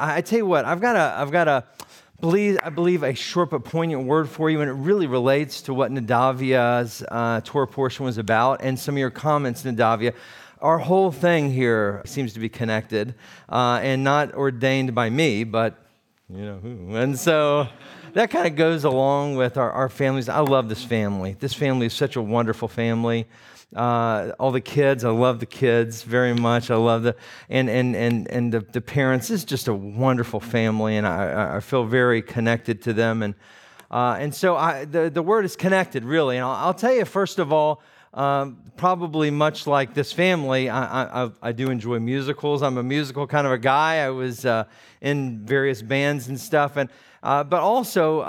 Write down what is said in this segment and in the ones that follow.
I tell you what, I've got a, I've got a, believe, I believe a short but poignant word for you, and it really relates to what Nadavia's uh, Torah portion was about, and some of your comments, Nadavia. Our whole thing here seems to be connected, uh, and not ordained by me, but you know who. And so that kind of goes along with our, our families. I love this family. This family is such a wonderful family. Uh, all the kids, I love the kids very much. I love the and and and and the, the parents. This is just a wonderful family, and I, I feel very connected to them. And uh, and so I, the the word is connected, really. And I'll, I'll tell you first of all. Um, probably much like this family, I, I, I, do enjoy musicals. I'm a musical kind of a guy. I was uh, in various bands and stuff, and uh, but also uh,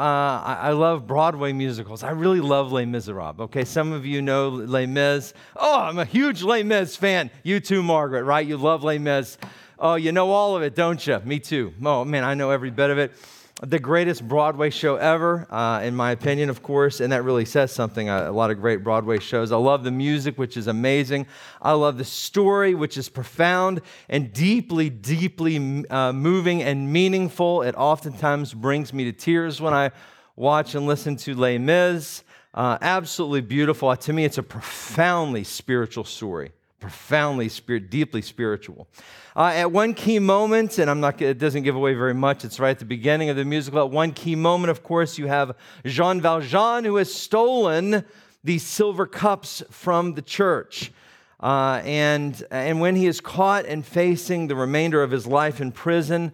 I, I, love Broadway musicals. I really love Les Miserables. Okay, some of you know Les Mis. Oh, I'm a huge Les Mis fan. You too, Margaret. Right? You love Les Mis. Oh, you know all of it, don't you? Me too. Oh man, I know every bit of it the greatest Broadway show ever, uh, in my opinion, of course, and that really says something. A, a, lot of great Broadway shows. I love the music, which is amazing. I love the story, which is profound and deeply, deeply uh, moving and meaningful. It oftentimes brings me to tears when I watch and listen to Les Mis. Uh, absolutely beautiful. To me, it's a profoundly spiritual story, profoundly spirit, deeply spiritual. Uh, at one key moment, and I'm not, it doesn't give away very much, it's right at the beginning of the musical. At one key moment, of course, you have Jean Valjean who has stolen these silver cups from the church. Uh, and, and when he is caught and facing the remainder of his life in prison,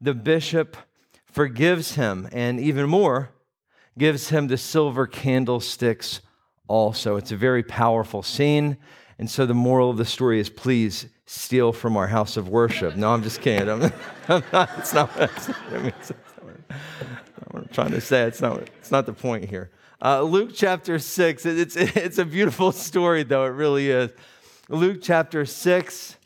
the bishop forgives him and even more, gives him the silver candlesticks also. It's a very powerful scene. And so the moral of the story is please steal from our house of worship. No, I'm just kidding. I'm, I'm not, it's not, not, I mean, it's not what I'm trying to say. It's not, it's not the point here. Uh, Luke chapter 6, it's, it's a beautiful story, though. It really is. Luke chapter 6,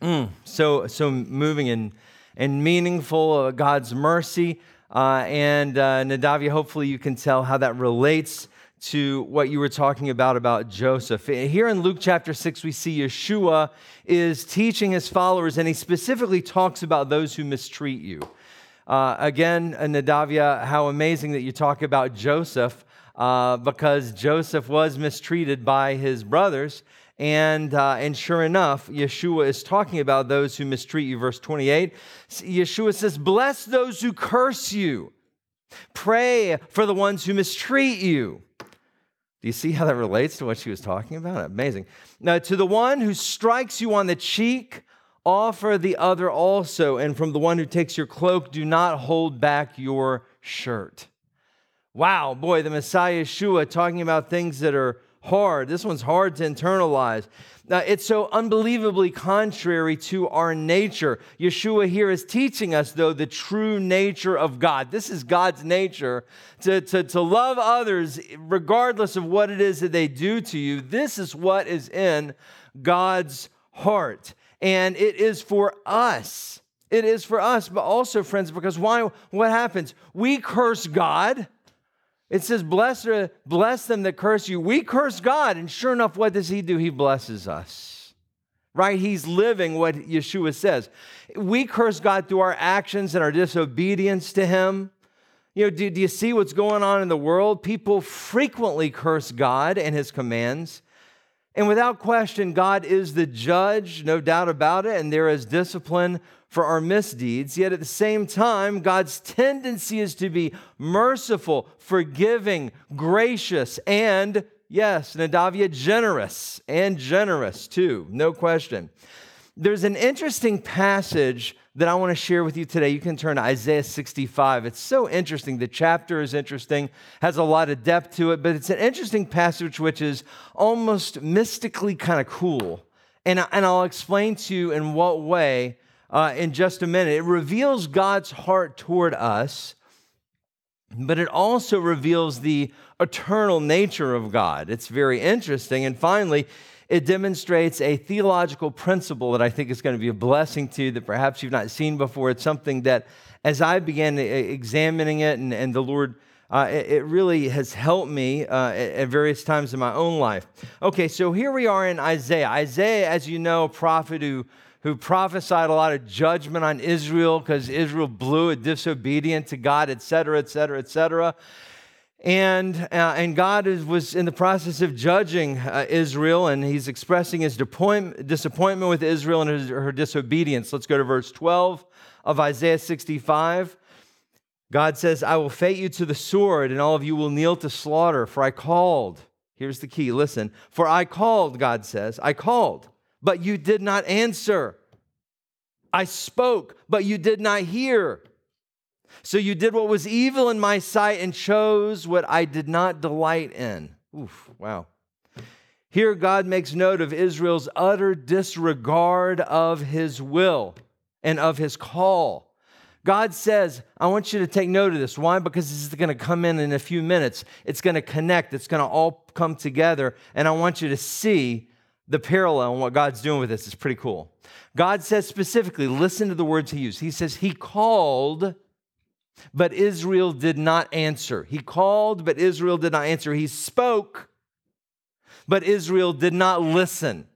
mm, so, so moving and, and meaningful, uh, God's mercy. Uh, and uh, Nadavia, hopefully you can tell how that relates to what you were talking about about Joseph. Here in Luke chapter 6, we see Yeshua is teaching his followers, and he specifically talks about those who mistreat you. Uh, again, Nadavia, how amazing that you talk about Joseph, uh, because Joseph was mistreated by his brothers. And, uh, and sure enough, Yeshua is talking about those who mistreat you. Verse 28, Yeshua says, Bless those who curse you, pray for the ones who mistreat you. Do you see how that relates to what she was talking about? Amazing. Now, to the one who strikes you on the cheek, offer the other also. And from the one who takes your cloak, do not hold back your shirt. Wow, boy, the Messiah Yeshua talking about things that are hard. This one's hard to internalize. Now, it's so unbelievably contrary to our nature. Yeshua here is teaching us, though, the true nature of God. This is God's nature to, to, to love others regardless of what it is that they do to you. This is what is in God's heart. And it is for us. It is for us, but also, friends, because why? What happens? We curse God it says, bless, bless them that curse you. We curse God. And sure enough, what does He do? He blesses us. Right? He's living what Yeshua says. We curse God through our actions and our disobedience to Him. You know, do, do you see what's going on in the world? People frequently curse God and His commands. And without question, God is the judge, no doubt about it, and there is discipline for our misdeeds. Yet at the same time, God's tendency is to be merciful, forgiving, gracious, and yes, Nadavia, generous, and generous too, no question. There's an interesting passage that I want to share with you today. You can turn to Isaiah 65. It's so interesting. The chapter is interesting, has a lot of depth to it, but it's an interesting passage which is almost mystically kind of cool. And, and I'll explain to you in what way uh, in just a minute. It reveals God's heart toward us, but it also reveals the eternal nature of God. It's very interesting. And finally, it demonstrates a theological principle that I think is going to be a blessing to you that perhaps you've not seen before. It's something that, as I began examining it, and, and the Lord, uh, it, it, really has helped me uh, at, at various times in my own life. Okay, so here we are in Isaiah. Isaiah, as you know, a prophet who who prophesied a lot of judgment on Israel because Israel blew it, disobedient to God, et cetera, et cetera, et cetera. And, uh, and God is, was in the process of judging uh, Israel, and he's expressing his disappointment with Israel and his, her disobedience. Let's go to verse 12 of Isaiah 65. God says, I will fate you to the sword, and all of you will kneel to slaughter, for I called. Here's the key listen. For I called, God says, I called, but you did not answer. I spoke, but you did not hear. So you did what was evil in my sight and chose what I did not delight in. Oof, wow. Here, God makes note of Israel's utter disregard of his will and of his call. God says, I want you to take note of this. Why? Because this is going to come in in a few minutes. It's going to connect, it's going to all come together. And I want you to see the parallel in what God's doing with this. It's pretty cool. God says specifically, listen to the words he used. He says, He called but Israel did not answer. He called, but Israel did not answer. He spoke, but Israel did not listen.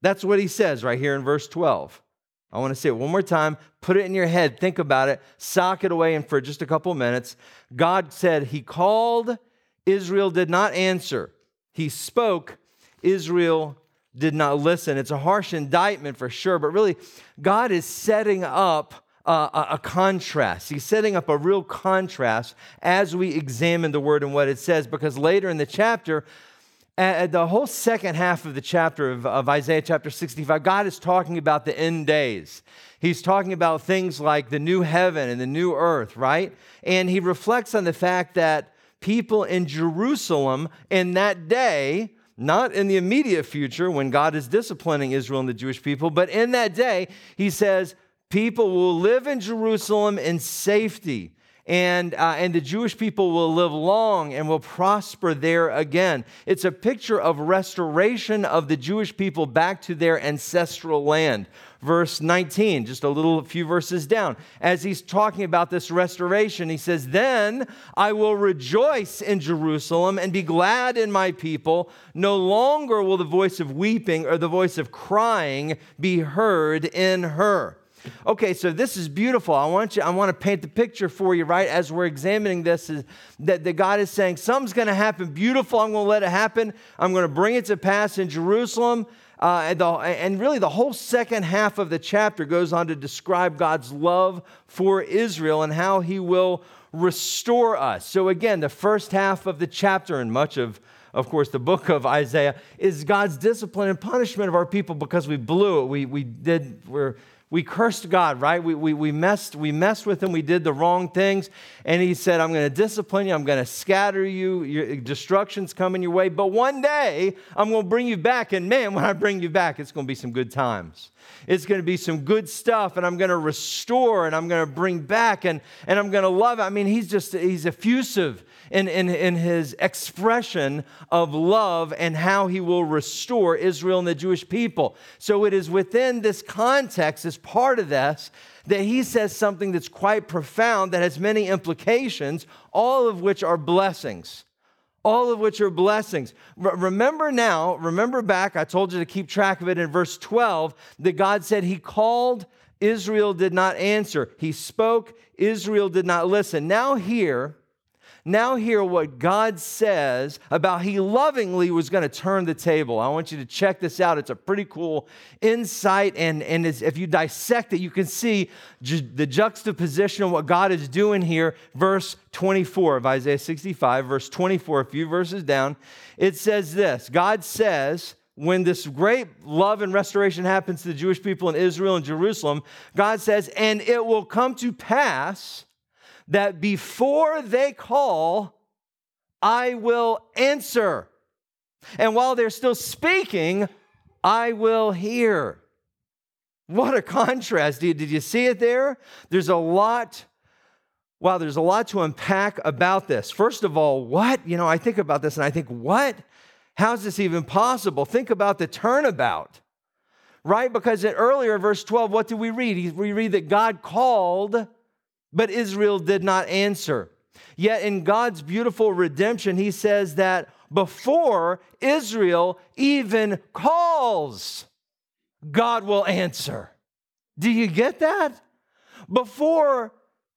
That's what he says right here in verse 12. I want to say it one more time. Put it in your head. Think about it. Sock it away. And for just a couple minutes, God said, He called, Israel did not answer. He spoke, Israel did not listen. It's a harsh indictment for sure, but really, God is setting up a, a, contrast. He's setting up a real contrast as we examine the word and what it says, because later in the chapter, the whole second half of the chapter of, of Isaiah chapter 65, God is talking about the end days. He's talking about things like the new heaven and the new earth, right? And he reflects on the fact that people in Jerusalem in that day, not in the immediate future when God is disciplining Israel and the Jewish people, but in that day, he says, people will live in Jerusalem in safety. And, uh, and the Jewish people will live long and will prosper there again. It's a picture of restoration of the Jewish people back to their ancestral land. Verse 19, just a little few verses down. As he's talking about this restoration, he says, Then I will rejoice in Jerusalem and be glad in my people. No longer will the voice of weeping or the voice of crying be heard in her. Okay, so this is beautiful. I want you, I want to paint the picture for you, right? As we're examining this, is that, that God is saying, something's going to happen beautiful. I'm going to let it happen. I'm going to bring it to pass in Jerusalem. Uh, and, the, and really, the whole second half of the chapter goes on to describe God's love for Israel and how he will restore us. So, again, the first half of the chapter and much of of course, the book of Isaiah, is God's discipline and punishment of our people because we blew it. We, we did, we're we cursed God, right? We, we, we, messed, we messed with him. We did the wrong things. And he said, I'm going to discipline you. I'm going to scatter you. Your destruction's coming your way. But one day, I'm going to bring you back. And man, when I bring you back, it's going to be some good times. It's going to be some good stuff. And I'm going to restore and I'm going to bring back and, and I'm going to love. I mean, he's just, he's effusive in, in, in his expression of love and how he will restore Israel and the Jewish people. So it is within this context, as part of this, that he says something that's quite profound that has many implications, all of which are blessings. All of which are blessings. Remember now, remember back, I told you to keep track of it in verse 12, that God said he called, Israel did not answer. He spoke, Israel did not listen. Now, here, Now, hear what God says about He lovingly was going to turn the table. I want you to check this out. It's a pretty cool insight. And, and if you dissect it, you can see ju- the juxtaposition of what God is doing here. Verse 24 of Isaiah 65, verse 24, a few verses down, it says this God says, when this great love and restoration happens to the Jewish people in Israel and Jerusalem, God says, and it will come to pass that before they call, I will answer. And while they're still speaking, I will hear. What a contrast. Did you see it there? There's a lot. Wow, there's a lot to unpack about this. First of all, what? You know, I think about this and I think, what? How's this even possible? Think about the turnabout, right? Because earlier, verse 12, what do we read? We read that God called but Israel did not answer. Yet in God's beautiful redemption, he says that before Israel even calls, God will answer. Do you get that? Before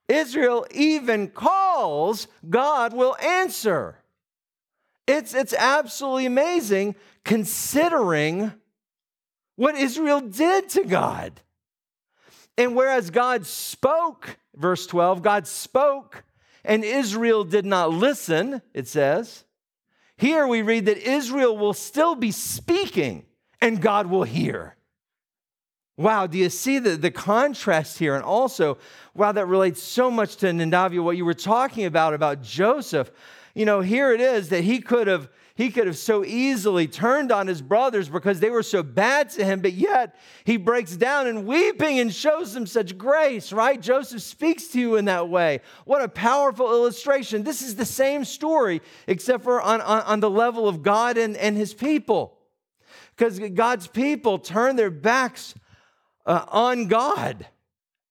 Israel even calls, God will answer. It's, it's absolutely amazing considering what Israel did to God. And whereas God spoke verse 12, God spoke and Israel did not listen, it says. Here we read that Israel will still be speaking and God will hear. Wow, do you see the, the contrast here? And also, wow, that relates so much to Nadavia, what you were talking about, about Joseph. You know, here it is that he could have he could have so easily turned on his brothers because they were so bad to him, but yet he breaks down and weeping and shows them such grace, right? Joseph speaks to you in that way. What a powerful illustration. This is the same story, except for on, on, on the level of God and, and his people. Because God's people turn their backs uh, on God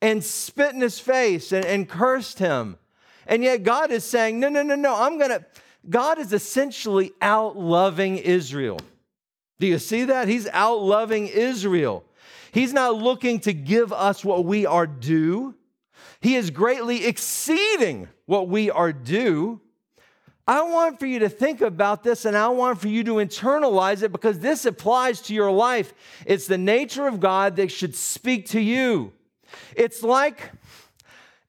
and spit in his face and, and cursed him. And yet God is saying, no, no, no, no, I'm going to God is essentially out loving Israel. Do you see that? He's out loving Israel. He's not looking to give us what we are due. He is greatly exceeding what we are due. I want for you to think about this and I want for you to internalize it because this applies to your life. It's the nature of God that should speak to you. It's like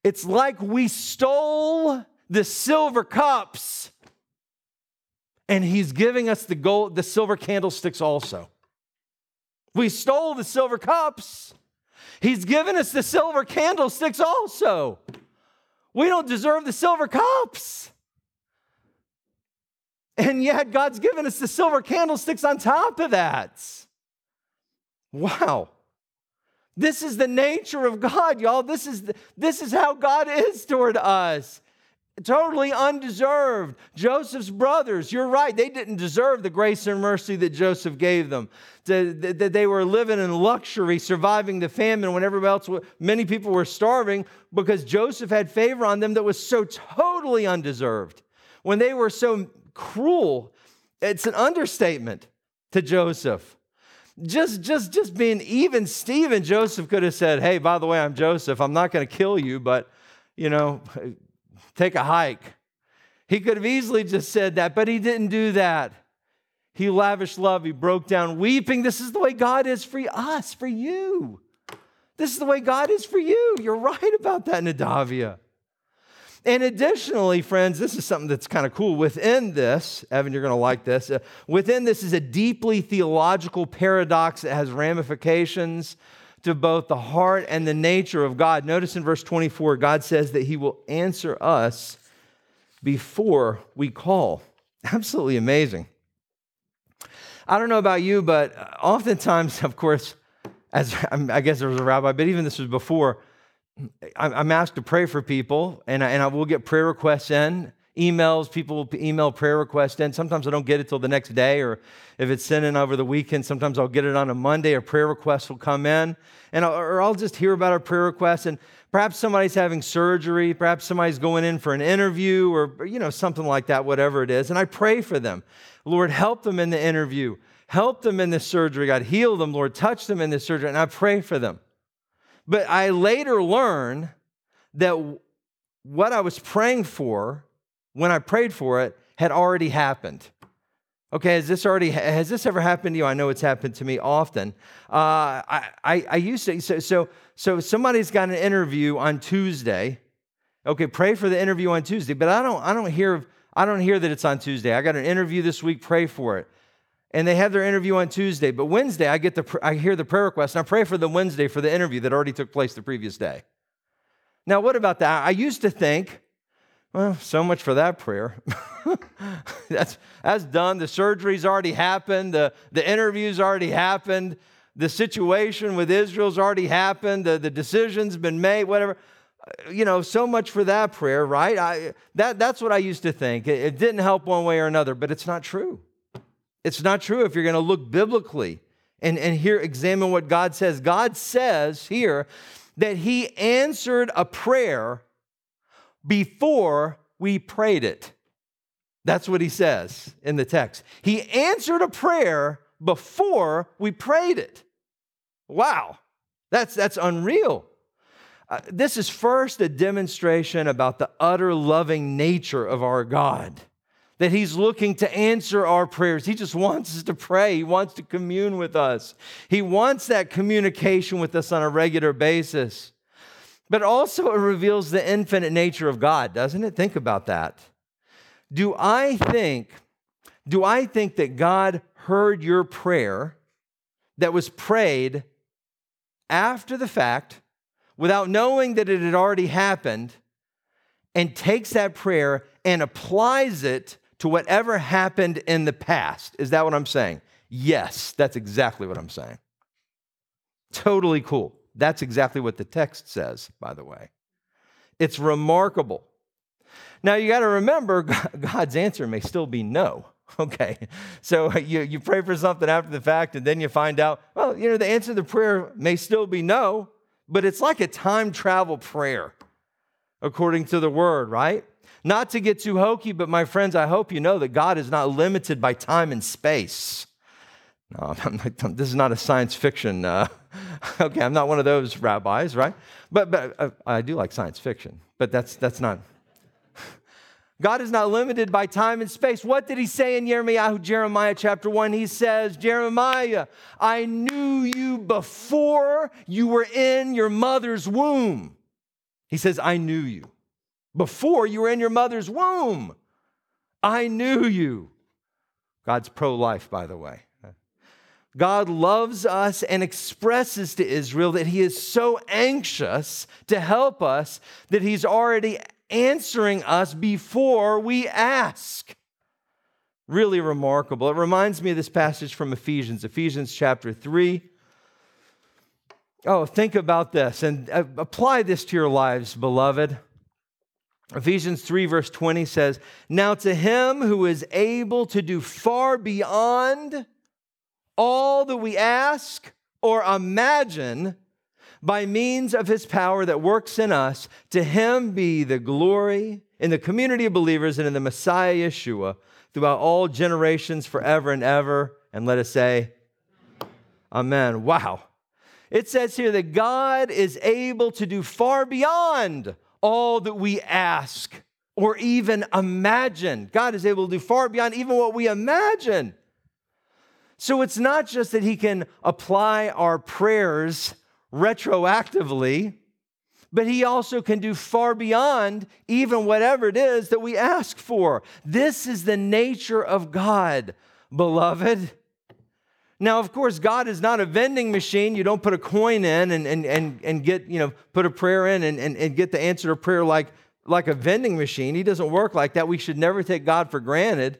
it's like we stole the silver cups and he's giving us the gold, the silver candlesticks also. We stole the silver cups. He's given us the silver candlesticks also. We don't deserve the silver cups. And yet, God's given us the silver candlesticks on top of that. Wow. This is the nature of God, y'all. This is, the, this is how God is toward us totally undeserved. Joseph's brothers, you're right, they didn't deserve the grace and mercy that Joseph gave them. That they were living in luxury, surviving the famine when everybody else, many people were starving because Joseph had favor on them that was so totally undeserved. When they were so cruel, it's an understatement to Joseph. Just, just, just being even Stephen, Joseph could have said, Hey, by the way, I'm Joseph. I'm not going to kill you, but you know, take a hike. He could have easily just said that, but he didn't do that. He lavished love. He broke down weeping. This is the way God is for us, for you. This is the way God is for you. You're right about that, Nadavia. And additionally, friends, this is something that's kind of cool. Within this, Evan, you're going to like this. Uh, within this is a deeply theological paradox that has ramifications to both the heart and the nature of God. Notice in verse 24, God says that He will answer us before we call. Absolutely amazing. I don't know about you, but oftentimes, of course, as I guess there was a rabbi, but even this was before, I'm asked to pray for people, and I, and I will get prayer requests in emails, people will email prayer requests in. Sometimes I don't get it till the next day, or if it's sent in over the weekend, sometimes I'll get it on a Monday. A prayer request will come in, and I'll, or I'll just hear about a prayer request, and perhaps somebody's having surgery, perhaps somebody's going in for an interview, or you know something like that, whatever it is, and I pray for them. Lord, help them in the interview, help them in the surgery. God, heal them, Lord, touch them in the surgery, and I pray for them. But I later learned that what I was praying for when I prayed for it had already happened. Okay, has this already has this ever happened to you? I know it's happened to me often. Uh, I, I, I used to so so so somebody's got an interview on Tuesday. Okay, pray for the interview on Tuesday, but I don't I don't hear I don't hear that it's on Tuesday. I got an interview this week. Pray for it, and they have their interview on Tuesday. But Wednesday, I get the I hear the prayer request, and I pray for the Wednesday for the interview that already took place the previous day. Now, what about that? I used to think well, so much for that prayer. that's, that's done. The surgery's already happened. The, the interview's already happened. The situation with Israel's already happened. The, the decision's been made, whatever. You know, so much for that prayer, right? I, that, that's what I used to think. It, it didn't help one way or another, but it's not true. It's not true if you're going to look biblically and, and here examine what God says. God says here that He answered a prayer before we prayed it. That's what he says in the text. He answered a prayer before we prayed it. Wow, that's, that's unreal. Uh, this is first a demonstration about the utter loving nature of our God, that He's looking to answer our prayers. He just wants us to pray, He wants to commune with us, He wants that communication with us on a regular basis. But also, it reveals the infinite nature of God, doesn't it? Think about that. Do I think, do I think that God heard your prayer that was prayed after the fact, without knowing that it had already happened, and takes that prayer and applies it to whatever happened in the past? Is that what I'm saying? Yes, that's exactly what I'm saying. Totally cool. That's exactly what the text says, by the way. It's remarkable. Now, you got to remember, God's answer may still be no. Okay, so you, you pray for something after the fact, and then you find out, well, you know, the answer to the prayer may still be no, but it's like a time travel prayer, according to the word, right? Not to get too hokey, but my friends, I hope you know that God is not limited by time and space. No, not, this is not a science fiction. Uh, okay, I'm not one of those rabbis, right? But, but uh, I do like science fiction, but that's, that's not. God is not limited by time and space. What did he say in Jeremiah, Jeremiah chapter 1? He says, Jeremiah, I knew you before you were in your mother's womb. He says, I knew you. Before you were in your mother's womb, I knew you. God's pro life, by the way. God loves us and expresses to Israel that he is so anxious to help us that he's already answering us before we ask. Really remarkable. It reminds me of this passage from Ephesians, Ephesians chapter 3. Oh, think about this and uh, apply this to your lives, beloved. Ephesians 3, verse 20 says, Now to him who is able to do far beyond all that we ask or imagine by means of his power that works in us. To him be the glory in the community of believers and in the Messiah Yeshua throughout all generations, forever and ever. And let us say, Amen. Wow. It says here that God is able to do far beyond all that we ask or even imagine. God is able to do far beyond even what we imagine. So it's not just that He can apply our prayers retroactively, but He also can do far beyond even whatever it is that we ask for. This is the nature of God, beloved. Now, of course, God is not a vending machine. You don't put a coin in and, and, and, and get, you know, put a prayer in and, and, and get the answer to prayer like, like a vending machine. He doesn't work like that. We should never take God for granted.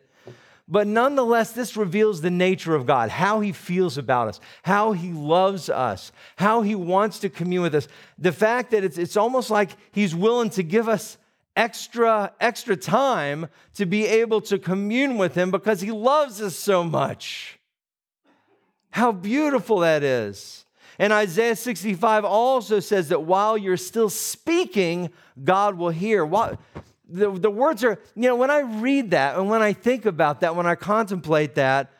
But nonetheless, this reveals the nature of God, how he feels about us, how he loves us, how he wants to commune with us. The fact that it's, it's almost like he's willing to give us extra, extra time to be able to commune with him because he loves us so much. How beautiful that is. And Isaiah 65 also says that while you're still speaking, God will hear. While, the, the words are, you know, when I read that and when I think about that, when I contemplate that,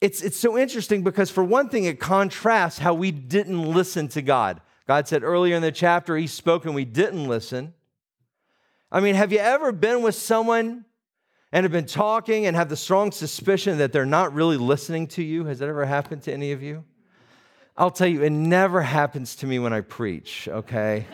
it's, it's so interesting because, for one thing, it contrasts how we didn't listen to God. God said earlier in the chapter, He spoke and we didn't listen. I mean, have you ever been with someone and have been talking and have the strong suspicion that they're not really listening to you? Has that ever happened to any of you? I'll tell you, it never happens to me when I preach, okay?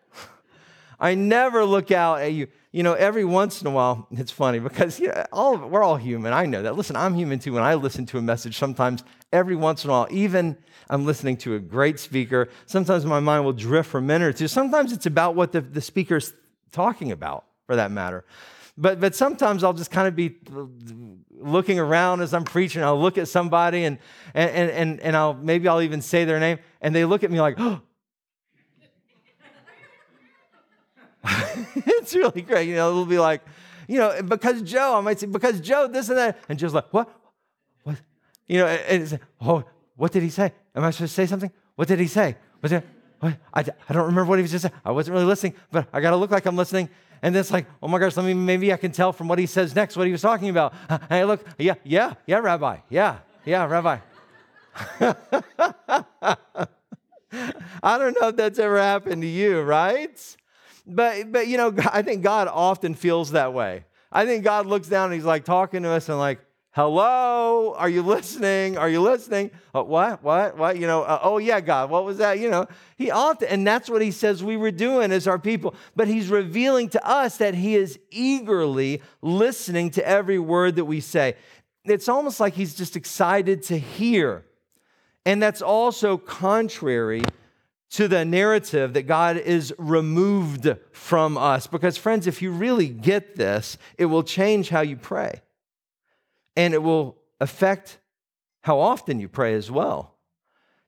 I never look out at you. You know, every once in a while, it's funny because all we're all human. I know that. Listen, I'm human too. When I listen to a message, sometimes every once in a while, even I'm listening to a great speaker, sometimes my mind will drift for a minute or two. Sometimes it's about what the, the speaker's talking about, for that matter. But, but sometimes I'll just kind of be looking around as I'm preaching. I'll look at somebody and, and, and, and I'll, maybe I'll even say their name, and they look at me like, oh. it's really great. You know, it'll be like, you know, because Joe, I might say, because Joe, this and that. And Joe's like, what? What? You know, and it's, oh, what did he say? Am I supposed to say something? What did he say? Was it? I, I don't remember what he was just saying. I wasn't really listening, but I got to look like I'm listening. And it's like, oh my gosh, let me, maybe I can tell from what he says next what he was talking about. Hey, look, yeah, yeah, yeah, Rabbi. Yeah, yeah, Rabbi. I don't know if that's ever happened to you, right? But, but you know, I think God often feels that way. I think God looks down and he's like talking to us and like, Hello, are you listening? Are you listening? Uh, what? What? What? You know, uh, oh yeah, God, what was that? You know, he often, and that's what he says we were doing as our people. But he's revealing to us that he is eagerly listening to every word that we say. It's almost like he's just excited to hear. And that's also contrary to the narrative that God is removed from us. Because, friends, if you really get this, it will change how you pray and it will affect how often you pray as well.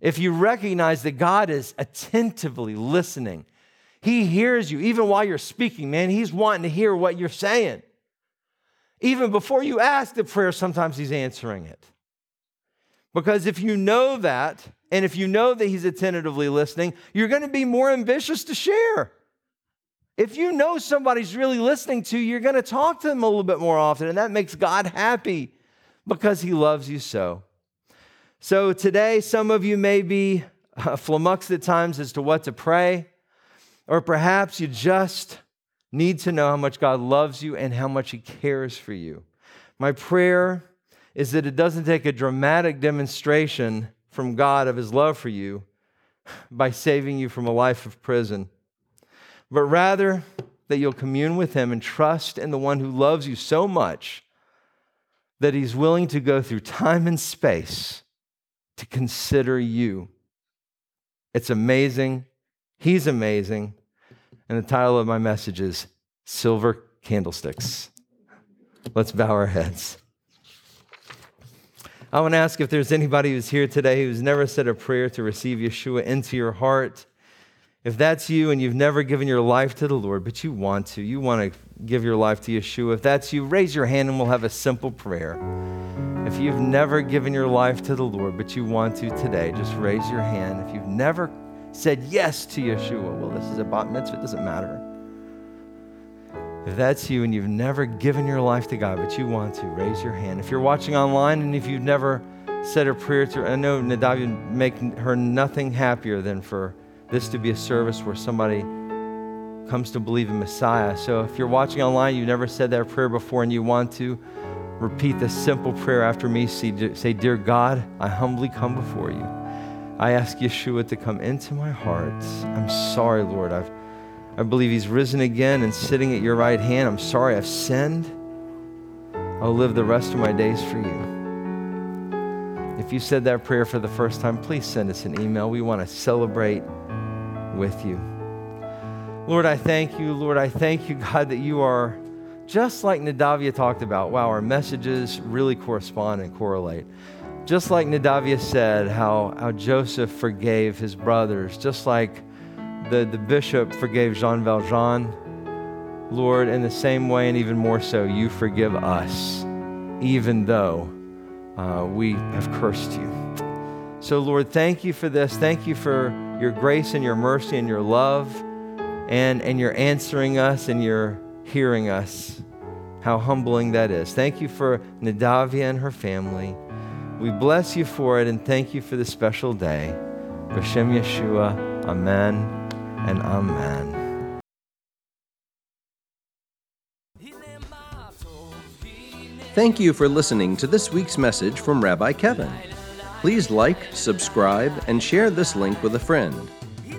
If you recognize that God is attentively listening, He hears you even while you're speaking, man. He's wanting to hear what you're saying. Even before you ask the prayer, sometimes He's answering it. Because if you know that, and if you know that He's attentively listening, you're going to be more ambitious to share. If you know somebody's really listening to you, you're going to talk to them a little bit more often, and that makes God happy because he loves you so. So today, some of you may be uh, flummoxed at times as to what to pray, or perhaps you just need to know how much God loves you and how much he cares for you. My prayer is that it doesn't take a dramatic demonstration from God of his love for you by saving you from a life of prison, but rather that you'll commune with him and trust in the one who loves you so much that he's willing to go through time and space to consider you. It's amazing. He's amazing. And the title of my message is Silver Candlesticks. Let's bow our heads. I want to ask if there's anybody who's here today who's never said a prayer to receive Yeshua into your heart. If that's you and you've never given your life to the Lord, but you want to, you want to give your life to Yeshua. If that's you, raise your hand and we'll have a simple prayer. If you've never given your life to the Lord, but you want to today, just raise your hand. If you've never said yes to Yeshua, well, this is a bat mitzvah, it doesn't matter. If that's you and you've never given your life to God, but you want to, raise your hand. If you're watching online and if you've never said a prayer to, I know Nadav would make her nothing happier than for this to be a service where somebody comes to believe in Messiah. So if you're watching online, you've never said that prayer before and you want to, repeat this simple prayer after me. Say, Dear God, I humbly come before you. I ask Yeshua to come into my heart. I'm sorry, Lord. I've, I believe He's risen again and sitting at your right hand. I'm sorry I've sinned. I'll live the rest of my days for you. If you said that prayer for the first time, please send us an email. We want to celebrate with you. Lord, I thank you. Lord, I thank you, God, that you are just like Nadavia talked about. Wow, our messages really correspond and correlate. Just like Nadavia said, how, how Joseph forgave his brothers, just like the, the bishop forgave Jean Valjean, Lord, in the same way and even more so, you forgive us, even though uh, we have cursed you. So, Lord, thank you for this. Thank you for your grace and your mercy and your love and, and you're answering us and you're hearing us. How humbling that is. Thank you for Nadavia and her family. We bless you for it and thank you for this special day. B'Shem Yeshua, Amen and Amen. Thank you for listening to this week's message from Rabbi Kevin. Please like, subscribe, and share this link with a friend.